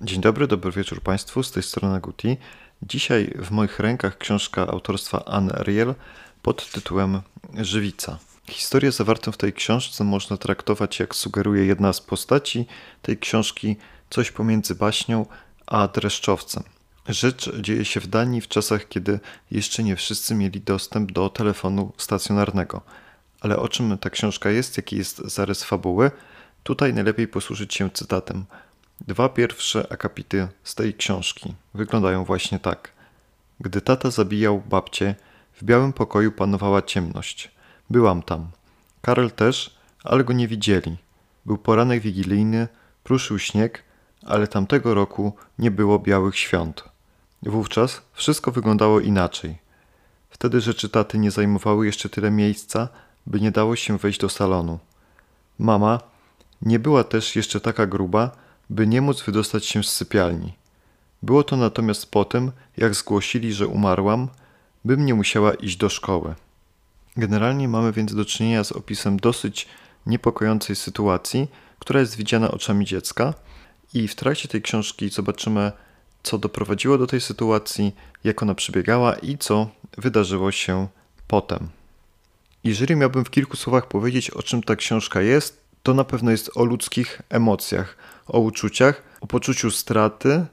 Dzień dobry, dobry wieczór Państwu, z tej strony Guti. Dzisiaj w moich rękach książka autorstwa Anne Ariel pod tytułem Żywica. Historię zawartą w tej książce można traktować, jak sugeruje jedna z postaci tej książki, coś pomiędzy baśnią a dreszczowcem. Rzecz dzieje się w Danii w czasach, kiedy jeszcze nie wszyscy mieli dostęp do telefonu stacjonarnego. Ale o czym ta książka jest, jaki jest zarys fabuły, tutaj najlepiej posłużyć się cytatem – Dwa pierwsze akapity z tej książki wyglądają właśnie tak. Gdy tata zabijał babcię, w białym pokoju panowała ciemność. Byłam tam. Karel też, ale go nie widzieli. Był poranek wigilijny, pruszył śnieg, ale tamtego roku nie było białych świąt. Wówczas wszystko wyglądało inaczej. Wtedy rzeczy taty nie zajmowały jeszcze tyle miejsca, by nie dało się wejść do salonu. Mama nie była też jeszcze taka gruba, by nie móc wydostać się z sypialni. Było to natomiast po tym, jak zgłosili, że umarłam, bym nie musiała iść do szkoły. Generalnie mamy więc do czynienia z opisem dosyć niepokojącej sytuacji, która jest widziana oczami dziecka, i w trakcie tej książki zobaczymy, co doprowadziło do tej sytuacji, jak ona przebiegała i co wydarzyło się potem. Jeżeli miałbym w kilku słowach powiedzieć, o czym ta książka jest, to na pewno jest o ludzkich emocjach, o uczuciach, o poczuciu straty,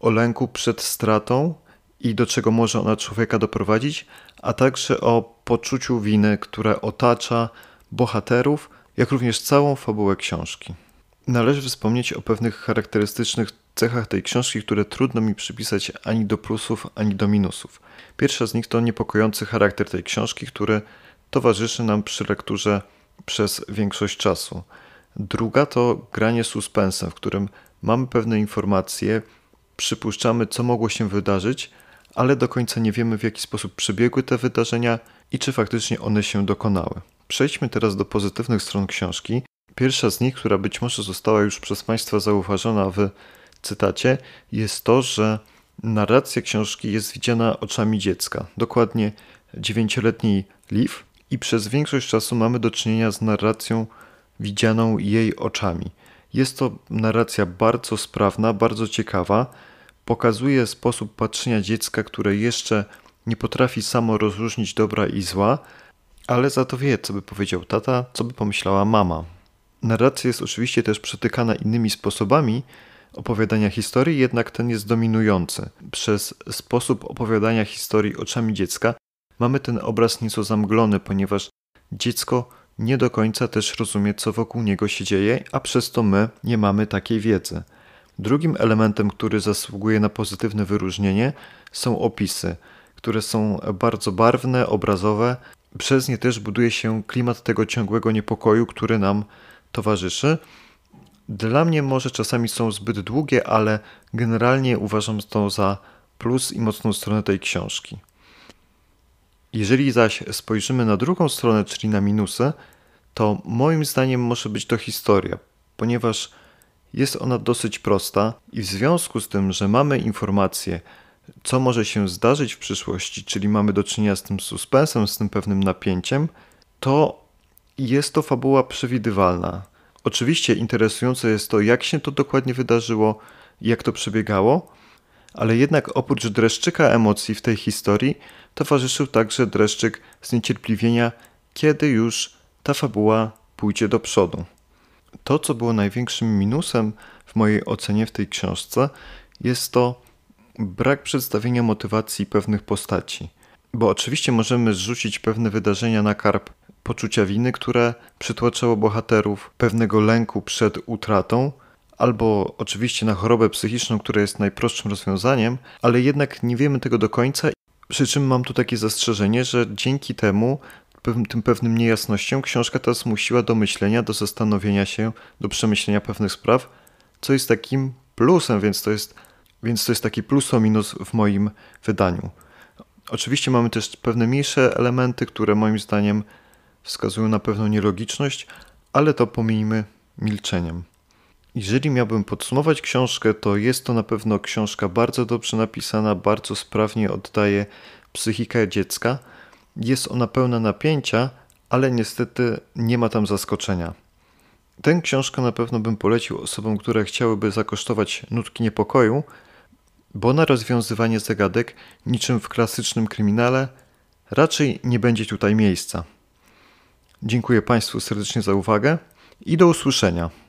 o lęku przed stratą i do czego może ona człowieka doprowadzić, a także o poczuciu winy, które otacza bohaterów, jak również całą fabułę książki. Należy wspomnieć o pewnych charakterystycznych cechach tej książki, które trudno mi przypisać ani do plusów, ani do minusów. Pierwsza z nich to niepokojący charakter tej książki, który towarzyszy nam przy lekturze przez większość czasu. Druga to granie suspensem, w którym mamy pewne informacje, przypuszczamy, co mogło się wydarzyć, ale do końca nie wiemy, w jaki sposób przebiegły te wydarzenia i czy faktycznie one się dokonały. Przejdźmy teraz do pozytywnych stron książki. Pierwsza z nich, która być może została już przez Państwa zauważona w cytacie, jest to, że narracja książki jest widziana oczami dziecka, dokładnie dziewięcioletniej Liv, i przez większość czasu mamy do czynienia z narracją widzianą jej oczami. Jest to narracja bardzo sprawna, bardzo ciekawa. Pokazuje sposób patrzenia dziecka, które jeszcze nie potrafi samo rozróżnić dobra i zła, ale za to wie, co by powiedział tata, co by pomyślała mama. Narracja jest oczywiście też przetykana innymi sposobami opowiadania historii, jednak ten jest dominujący. Przez sposób opowiadania historii oczami dziecka mamy ten obraz nieco zamglony, ponieważ dziecko nie do końca też rozumie, co wokół niego się dzieje, a przez to my nie mamy takiej wiedzy. Drugim elementem, który zasługuje na pozytywne wyróżnienie, są opisy, które są bardzo barwne, obrazowe. Przez nie też buduje się klimat tego ciągłego niepokoju, który nam towarzyszy. Dla mnie może czasami są zbyt długie, ale generalnie uważam to za plus i mocną stronę tej książki. Jeżeli zaś spojrzymy na drugą stronę, czyli na minusy, to moim zdaniem może być to historia, ponieważ jest ona dosyć prosta i w związku z tym, że mamy informacje, co może się zdarzyć w przyszłości, czyli mamy do czynienia z tym suspensem, z tym pewnym napięciem, to jest to fabuła przewidywalna. Oczywiście interesujące jest to, jak się to dokładnie wydarzyło, jak to przebiegało, ale jednak oprócz dreszczyka emocji w tej historii towarzyszył także dreszczyk zniecierpliwienia, kiedy już ta fabuła pójdzie do przodu. To, co było największym minusem w mojej ocenie w tej książce, jest to brak przedstawienia motywacji pewnych postaci. Bo oczywiście możemy zrzucić pewne wydarzenia na karp poczucia winy, które przytłaczało bohaterów, pewnego lęku przed utratą, albo oczywiście na chorobę psychiczną, która jest najprostszym rozwiązaniem, ale jednak nie wiemy tego do końca. Przy czym mam tu takie zastrzeżenie, że dzięki temu tym pewnym niejasnościom książka ta zmusiła do myślenia, do zastanowienia się, do przemyślenia pewnych spraw, co jest takim plusem, więc to jest, więc to jest taki plus o minus w moim wydaniu. Oczywiście mamy też pewne mniejsze elementy, które moim zdaniem wskazują na pewną nielogiczność, ale to pomijmy milczeniem. Jeżeli miałbym podsumować książkę, to jest to na pewno książka bardzo dobrze napisana, bardzo sprawnie oddaje psychikę dziecka. Jest ona pełna napięcia, ale niestety nie ma tam zaskoczenia. Tę książkę na pewno bym polecił osobom, które chciałyby zakosztować nutki niepokoju, bo na rozwiązywanie zagadek, niczym w klasycznym kryminale, raczej nie będzie tutaj miejsca. Dziękuję Państwu serdecznie za uwagę i do usłyszenia.